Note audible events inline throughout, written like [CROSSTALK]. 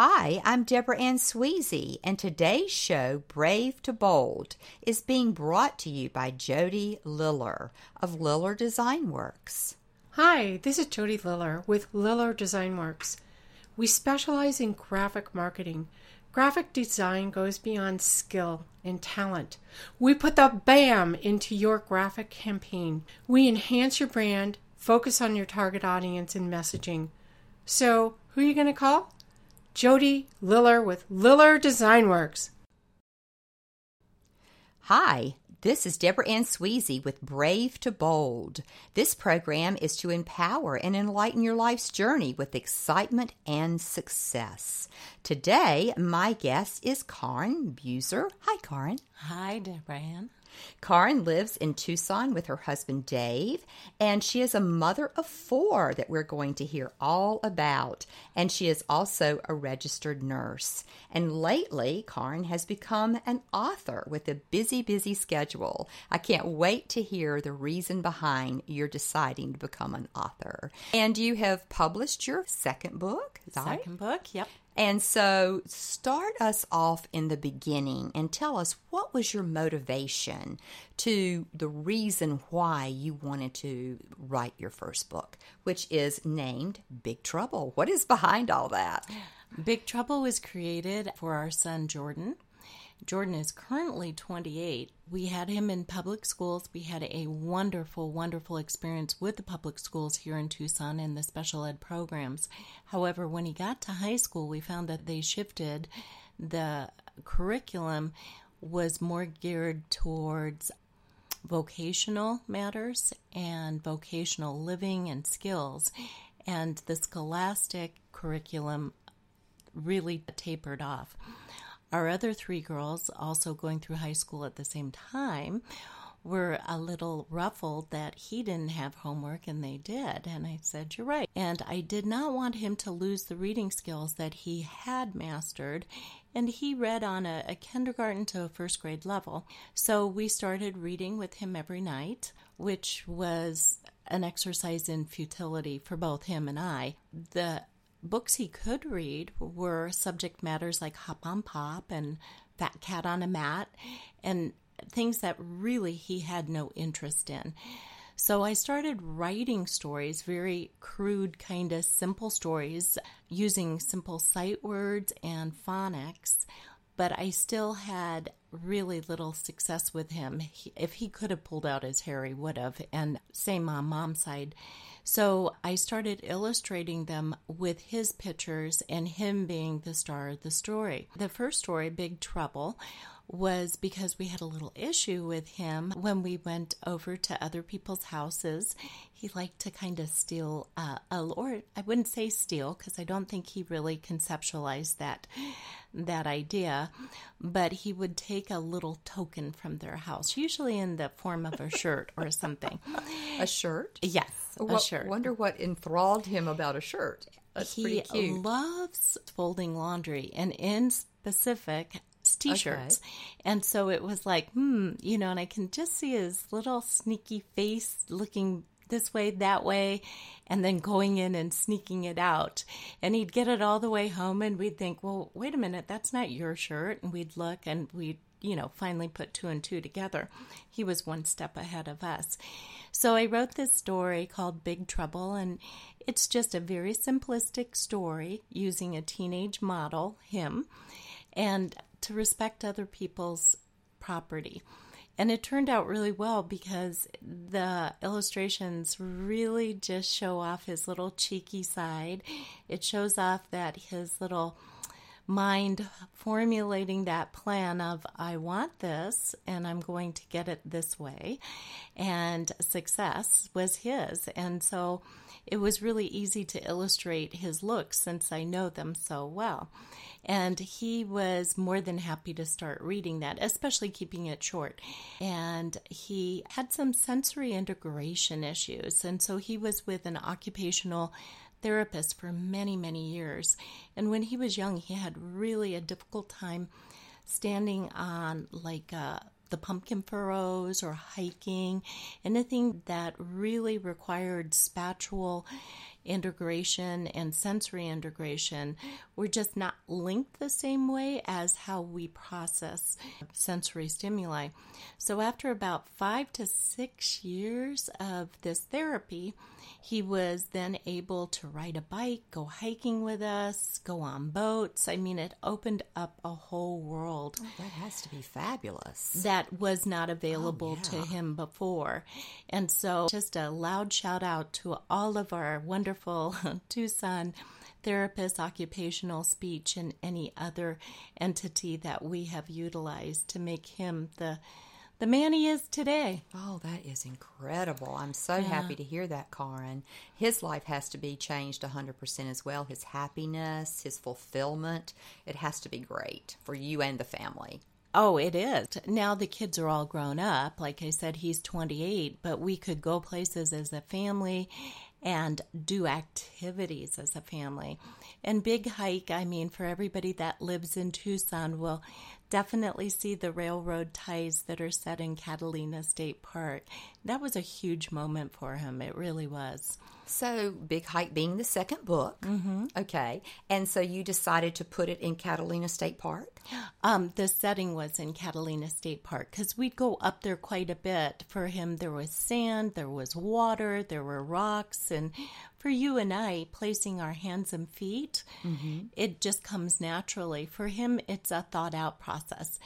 Hi, I'm Deborah Ann Sweezy, and today's show, Brave to Bold, is being brought to you by Jody Liller of Liller Design Works. Hi, this is Jody Liller with Liller Design Works. We specialize in graphic marketing. Graphic design goes beyond skill and talent. We put the BAM into your graphic campaign. We enhance your brand, focus on your target audience and messaging. So, who are you going to call? Jody Liller with Liller Design Works. Hi, this is Deborah Ann Sweezy with Brave to Bold. This program is to empower and enlighten your life's journey with excitement and success. Today, my guest is Karyn Buser. Hi, Karyn. Hi, Deborah Ann. Karyn lives in Tucson with her husband Dave, and she is a mother of four that we're going to hear all about. And she is also a registered nurse. And lately, Karyn has become an author with a busy, busy schedule. I can't wait to hear the reason behind your deciding to become an author. And you have published your second book, Second right? book, yep. And so, start us off in the beginning and tell us what was your motivation to the reason why you wanted to write your first book, which is named Big Trouble. What is behind all that? Big Trouble was created for our son Jordan. Jordan is currently 28. We had him in public schools. We had a wonderful, wonderful experience with the public schools here in Tucson and the special ed programs. However, when he got to high school, we found that they shifted. The curriculum was more geared towards vocational matters and vocational living and skills. And the scholastic curriculum really tapered off. Our other three girls, also going through high school at the same time, were a little ruffled that he didn't have homework and they did. And I said, You're right. And I did not want him to lose the reading skills that he had mastered. And he read on a, a kindergarten to a first grade level. So we started reading with him every night, which was an exercise in futility for both him and I. The books he could read were subject matters like Hop on Pop and Fat Cat on a Mat and things that really he had no interest in. So I started writing stories, very crude, kind of simple stories, using simple sight words and phonics, but I still had really little success with him. He, if he could have pulled out his hair, he would have, and same on mom's side. So I started illustrating them with his pictures and him being the star of the story. The first story, Big Trouble, was because we had a little issue with him when we went over to other people's houses. He liked to kind of steal, uh, a, or I wouldn't say steal because I don't think he really conceptualized that that idea, but he would take a little token from their house, usually in the form of a shirt or something. A shirt? Yes, What, a shirt. Wonder what enthralled him about a shirt. That's he loves folding laundry, and in specific, t-shirts. And so it was like, hmm, you know, and I can just see his little sneaky face looking this way, that way, and then going in and sneaking it out. And he'd get it all the way home, and we'd think, well, wait a minute, that's not your shirt. And we'd look and we'd, you know, finally put two and two together. He was one step ahead of us. So I wrote this story called Big Trouble, and it's just a very simplistic story using a teenage model, him, and to respect other people's property. And it turned out really well because the illustrations really just show off his little cheeky side. It shows off that his little mind formulating that plan of I want this and I'm going to get it this way and success was his and so it was really easy to illustrate his looks since I know them so well and he was more than happy to start reading that especially keeping it short and he had some sensory integration issues and so he was with an occupational therapist for many, many years. And when he was young, he had really a difficult time standing on like uh, the pumpkin furrows or hiking, anything that really required spatial integration and sensory integration were just not linked the same way as how we process sensory stimuli. So, after about five to six years of this therapy, he was then able to ride a bike, go hiking with us, go on boats. I mean, it opened up a whole world. Oh, that has to be fabulous. That was not oh, available oh, yeah. to him before. And so, just a loud shout out to all of our wonderful [LAUGHS] Tucson therapists, occupational speech, and any other entity that we have utilized to make him the the man he is today. Oh, that is incredible. I'm so yeah. happy to hear that, Karyn. His life has to be changed 100% as well. His happiness, his fulfillment, it has to be great for you and the family. Oh, it is. Now the kids are all grown up. Like I said, he's 28, but we could go places as a family and do activities as a family. And Big Hike, I mean, for everybody that lives in Tucson, will definitely see the railroad ties that are set in Catalina State Park. That was a huge moment for him. It really was. So, Big Hike being the second book. Mm-hmm. Okay. And so you decided to put it in Catalina State Park? Um, the setting was in Catalina State Park because we'd go up there quite a bit. For him, there was sand, there was water, there were rocks. And for you and I, placing our hands and feet, mm-hmm. it just comes naturally. For him, it's a thought out process.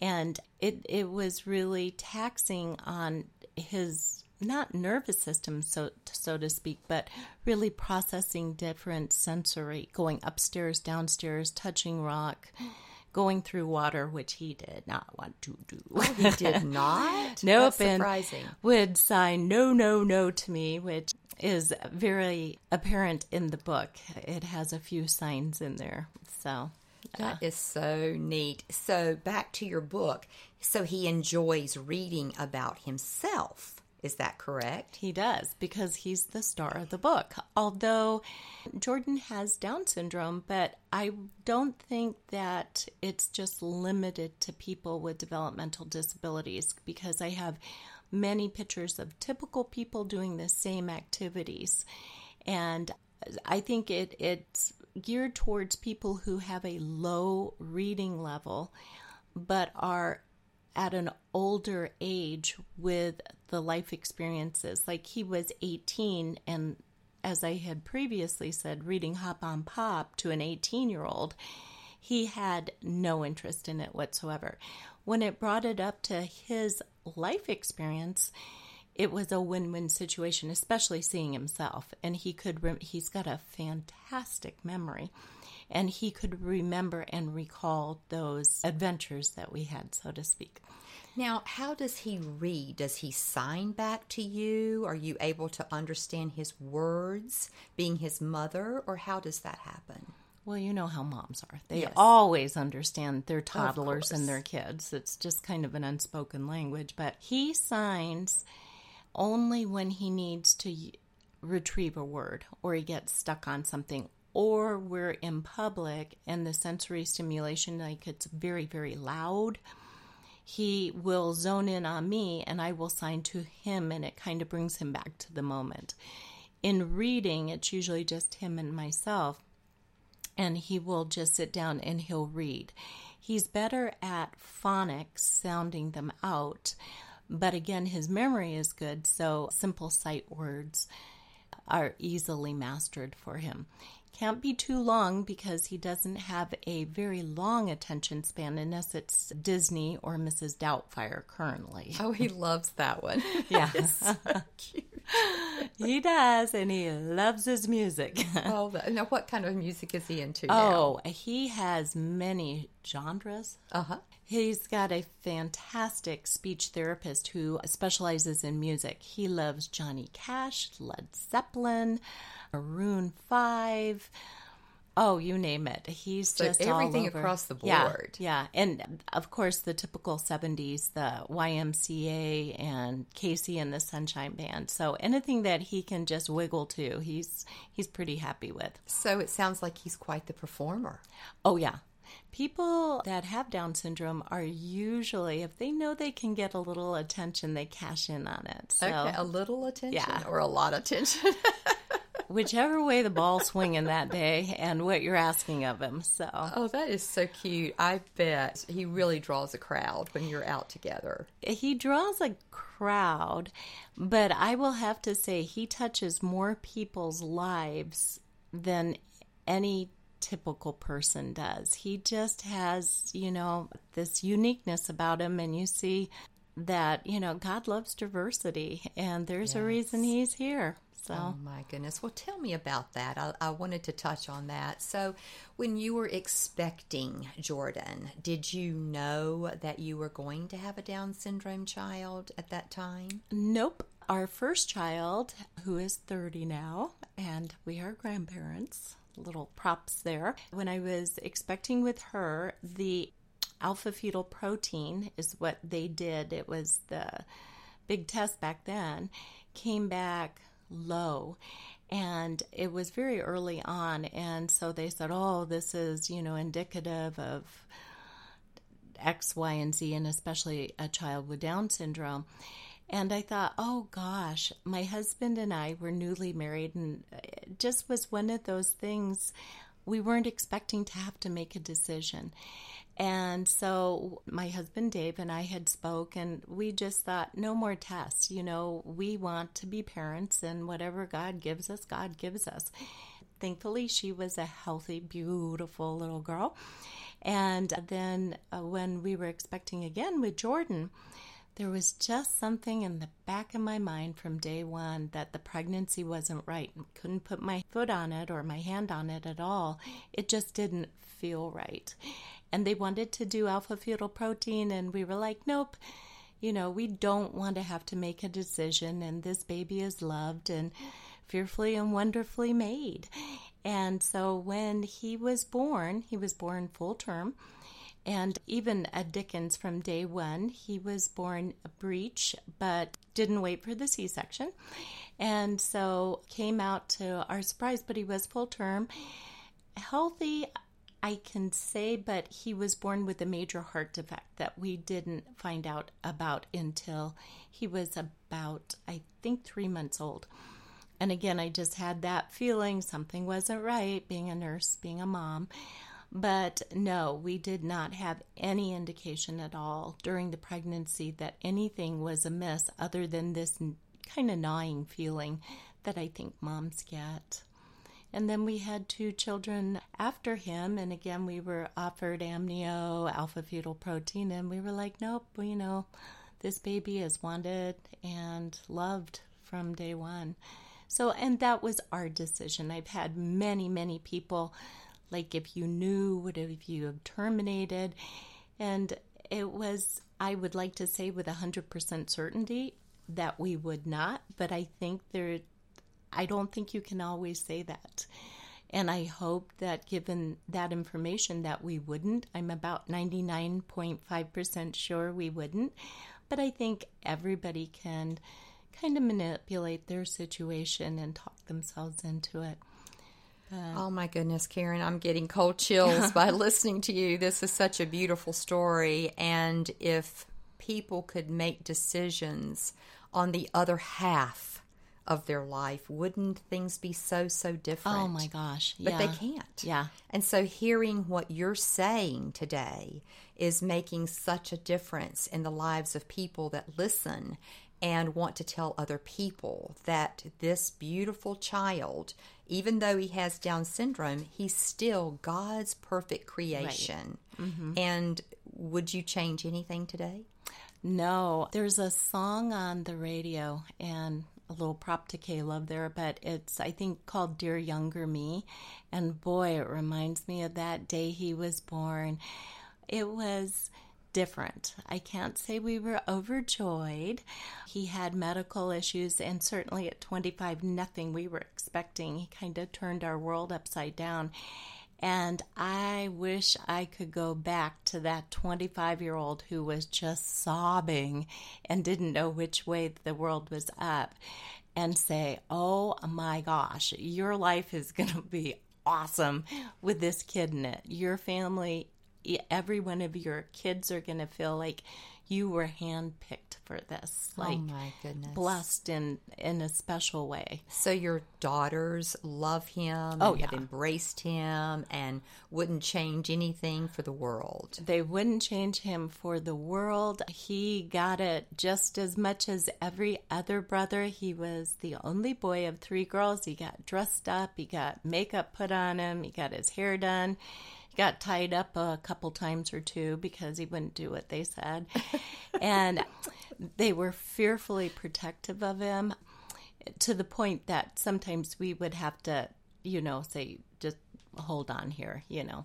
And it, it was really taxing on his not nervous system, so so to speak, but really processing different sensory, going upstairs, downstairs, touching rock, going through water, which he did not want to do. Oh, he did not. [LAUGHS] nope, That's surprising. would sign no, no, no to me, which is very apparent in the book. It has a few signs in there, so. That is so neat. So, back to your book. So, he enjoys reading about himself. Is that correct? He does because he's the star of the book. Although Jordan has Down syndrome, but I don't think that it's just limited to people with developmental disabilities because I have many pictures of typical people doing the same activities. And I think it, it's geared towards people who have a low reading level but are at an older age with the life experiences. Like he was 18, and as I had previously said, reading Hop on Pop to an 18 year old, he had no interest in it whatsoever. When it brought it up to his life experience, it was a win-win situation, especially seeing himself. And he could, he's got a fantastic memory and he could remember and recall those adventures that we had, so to speak. Now, how does he read? Does he sign back to you? Are you able to understand his words being his mother, or how does that happen? Well, you know how moms are. They Yes. always understand their toddlers and their kids. It's just kind of an unspoken language. But he signs only when he needs to retrieve a word or he gets stuck on something or we're in public and the sensory stimulation, like it's very, very loud. He will zone in on me and I will sign to him, and it kind of brings him back to the moment. In reading, it's usually just him and myself and he will just sit down and he'll read. He's better at phonics, sounding them out, but again, his memory is good, so simple sight words are easily mastered for him. Can't be too long because he doesn't have a very long attention span unless it's Disney or Mrs. Doubtfire currently. [LAUGHS] Oh, he loves that one. [LAUGHS] Yeah. It's so cute. he does, and he loves his music. [LAUGHS] Oh, now what kind of music is he into now? Oh, he has many genres. Uh huh. He's got a fantastic speech therapist who specializes in music. He loves Johnny Cash, Led Zeppelin, Maroon 5. Oh, you name it. He's So just everything across the Yeah, board. Yeah, and of course the typical 70s, the YMCA and KC and the Sunshine Band. So anything that he can just wiggle to, he's he's pretty happy with. So it sounds like he's quite the performer. Oh, yeah. People that have Down syndrome are usually, if they know they can get a little attention, they cash in on it. So, Okay, a little attention Yeah. or a lot of attention. [LAUGHS] whichever way the ball's swinging that day and what you're asking of him. So, oh, that is so cute. I bet he really draws a crowd when you're out together. He draws a crowd, but I will have to say he touches more people's lives than any typical person does. He just has, you know, this uniqueness about him, and you see that, you know, God loves diversity, and there's yes. a reason he's here. So. Oh my goodness. Well, tell me about that. I, I, wanted to touch on that. So, when you were expecting Jordan, did you know that you were going to have a Down syndrome child at that time? Nope. Our first child, who is 30 now, and we are grandparents, little props there. When I was expecting with her, the alpha fetal protein is what they did. It was the big test back then, came back low. And it was very early on. And so they said, oh, this is, you know, indicative of X, Y, and Z, and especially a child with Down syndrome. And I thought, oh gosh, my husband and I were newly married, and it just was one of those things we weren't expecting to have to make a decision. And so my husband Dave and I had spoke and we just thought no more tests. You know, we want to be parents and whatever God gives us, God gives us. Thankfully, she was a healthy, beautiful little girl. And then uh, when we were expecting again with Jordan, there was just something in the back of my mind from day one that the pregnancy wasn't right. Couldn't put my foot on it or my hand on it at all. It just didn't feel right. And they wanted to do alpha fetal protein, and we were like, nope. You know, we don't want to have to make a decision, and this baby is loved and fearfully and wonderfully made. And so when he was born, he was born full term and even at Dickens from day one, he was born a breech, but didn't wait for the C section. And so came out to our surprise, but he was full term. Healthy, I can say, but he was born with a major heart defect that we didn't find out about until he was about, I think, three months old. And again, I just had that feeling something wasn't right being a nurse, being a mom. But no, we did not have any indication at all during the pregnancy that anything was amiss other than this kind of gnawing feeling that I think moms get. And then we had two children after him, and again, we were offered amnio, alpha fetal protein, and we were like, nope, well, you know, this baby is wanted and loved from day one. So, and that was our decision. I've had many, many people like if you knew, what if you have terminated? And it was, I would like to say with 100% certainty that we would not, but I think there, I don't think you can always say that. And I hope that given that information that we wouldn't, I'm about 99.5% sure we wouldn't, but I think everybody can kind of manipulate their situation and talk themselves into it. Oh my goodness, Karyn, I'm getting cold chills [LAUGHS] by listening to you. This is such a beautiful story. And if people could make decisions on the other half of their life, wouldn't things be so, so different? Oh my gosh. Yeah. But they can't. Yeah. And so hearing what you're saying today is making such a difference in the lives of people that listen and want to tell other people that this beautiful child, even though he has Down syndrome, he's still God's perfect creation. Right. Mm-hmm. And would you change anything today? No. There's a song on the radio, and a little prop to Caleb there, but it's, I think, called Dear Younger Me. And boy, it reminds me of that day he was born. It was different. I can't say we were overjoyed. He had medical issues, and certainly at 25, nothing we were expecting. He kind of turned our world upside down. And I wish I could go back to that 25 year old who was just sobbing and didn't know which way the world was up and say, Oh my gosh, your life is [LAUGHS] going to be awesome with this kid in it. Your family every one of your kids are going to feel like you were handpicked for this, oh like oh my goodness. blessed in in a special way. So your daughters love him Oh, and have yeah. embraced him and wouldn't change anything for the world. They wouldn't change him for the world. He got it just as much as every other brother. He was the only boy of three girls. He got dressed up, he got makeup put on him, he got his hair done. He got tied up a couple times or two because he wouldn't do what they said. [LAUGHS] and they were fearfully protective of him to the point that sometimes we would have to, you know, say, just hold on here, you know.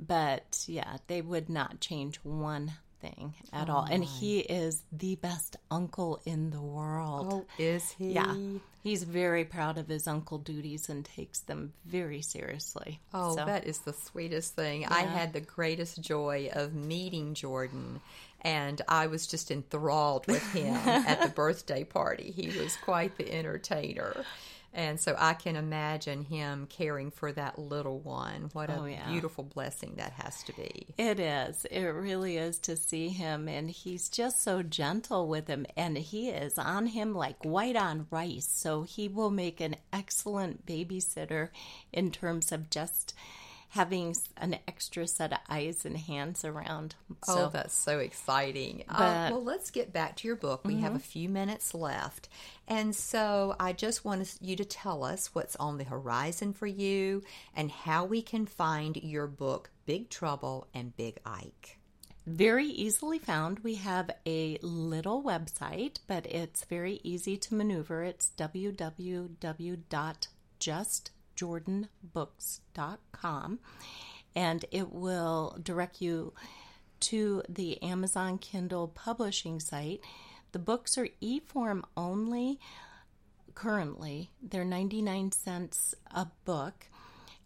But yeah, they would not change one thing at oh all. And he is the best uncle in the world. Oh, is he? Yeah. He's very proud of his uncle duties and takes them very seriously. Oh, So- that is the sweetest thing. I had the greatest joy of meeting Jordan, and I was just enthralled with him [LAUGHS] at the birthday party. He was quite the entertainer. And so I can imagine him caring for that little one. What a Oh, yeah. beautiful blessing that has to be. It is. It really is to see him. And he's just so gentle with him. And he is on him like white on rice. So he will make an excellent babysitter in terms of just having an extra set of eyes and hands around. Oh, that's so exciting. uh, But- Mm-hmm. well, let's get back to your book. We have a few minutes left. And so I just want you to tell us what's on the horizon for you and how we can find your book, Big Trouble and Big Hike. very easily found. We have a little website, but it's very easy to maneuver. It's www.justjordanbooks.com and it will direct you to the Amazon Kindle publishing site. The books are e form only currently. They're 99 cents a book,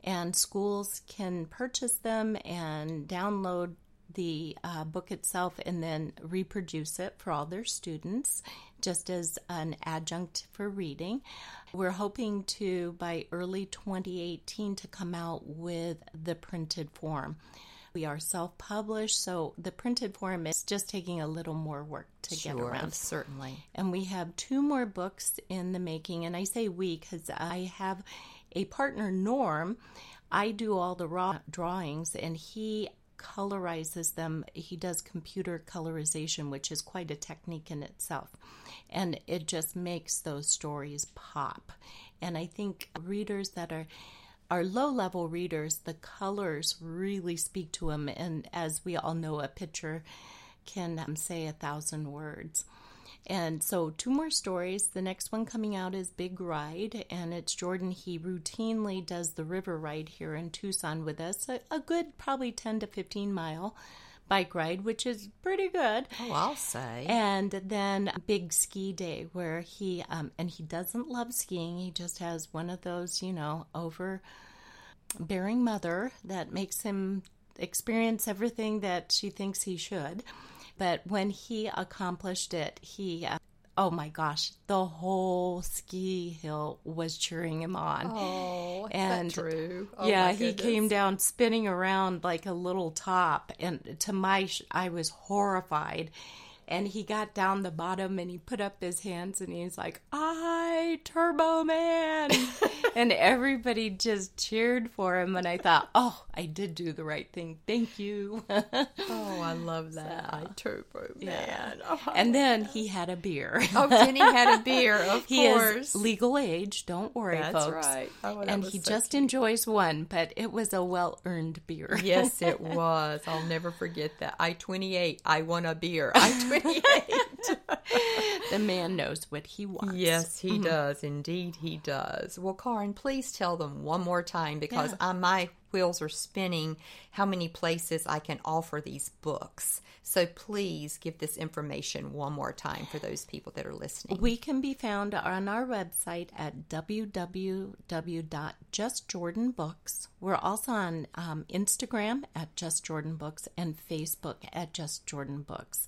and schools can purchase them and download the uh, book itself and then reproduce it for all their students just as an adjunct for reading. We're hoping to, by early 2018, to come out with the printed form. We are self published, so the printed form is just taking a little more work to get around. certainly. And we have two more books in the making. And I say we because I have a partner, Norm. I do all the raw drawings, and he colorizes them. He does computer colorization, which is quite a technique in itself. And it just makes those stories pop. And I think readers that are are low level readers, the colors really speak to them. And as we all know, a picture can um, say a thousand words. And so, two more stories. The next one coming out is Big Ride, and it's Jordan. He routinely does the river ride here in Tucson with us, a, a good probably 10 to 15 mile bike ride, which is pretty good. Oh, I'll say. And then Big Ski Day, where he, um, and he doesn't love skiing. He just has one of those, you know, overbearing mother that makes him experience everything that she thinks he should. But when he accomplished it, he, uh, oh my gosh, the whole ski hill was cheering him on. oh, and- that true? Oh, yeah, he came down spinning around like a little top, and to my, sh- I was horrified. And he got down the bottom and he put up his hands and he's like, "I Turbo Man," [LAUGHS] and everybody just cheered for him. And I thought, "Oh, I did do the right thing. Thank you." [LAUGHS] Oh, I love that. I turbo man. Oh, and then he had a beer. oh, Denny had a [LAUGHS] beer, of he course. is legal age. Don't worry, That's folks. right. Oh, and he so just enjoys one, but it was a well-earned beer. Yes, it was. I'll never forget that. I 28. I want a beer. I 28. the man knows what he wants. yes, he does. Indeed, he does. Well, Karyn, please tell them one more time because uh, my wheels are spinning how many places I can offer these books. So please give this information one more time for those people that are listening. We can be found on our website at www.justjordanbooks. We're also on um, Instagram at justjordanbooks and Facebook at justjordanbooks.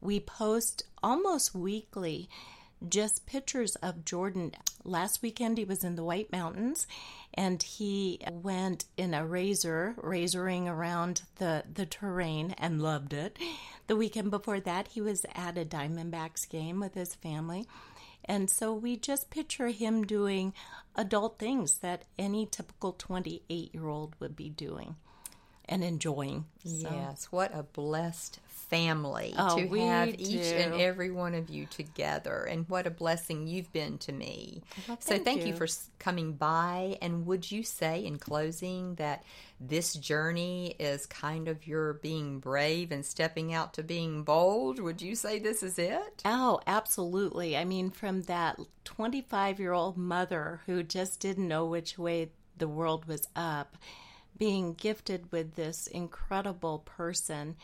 We post almost weekly just pictures of Jordan. Last weekend he was in the White Mountains and he went in a razor, razoring around the, the terrain and loved it. The weekend before that he was at a Diamondbacks game with his family. And so we just picture him doing adult things that any typical 28 year old would be doing and enjoying. So. Yes, what a blessed family oh, to have each and every one of you together, and what a blessing you've been to me. Well, so, thank thank you. you. for coming by. And would you say, in closing, that this journey is kind of your being brave and stepping out to being bold? Would you say this is it? Oh, absolutely. I mean, from that 25 year old mother who just didn't know which way the world was up, being gifted with this incredible person,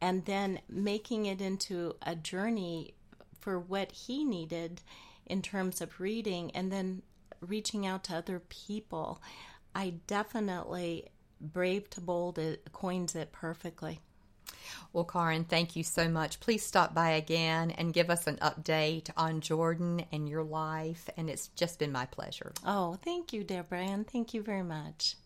and then making it into a journey for what he needed in terms of reading, and then reaching out to other people. I definitely brave to bold it coins it perfectly. Well, Karyn, thank you so much. Please stop by again and give us an update on Jordan and your life. And it's just been my pleasure. Oh, thank you, Deborah, and thank you very much.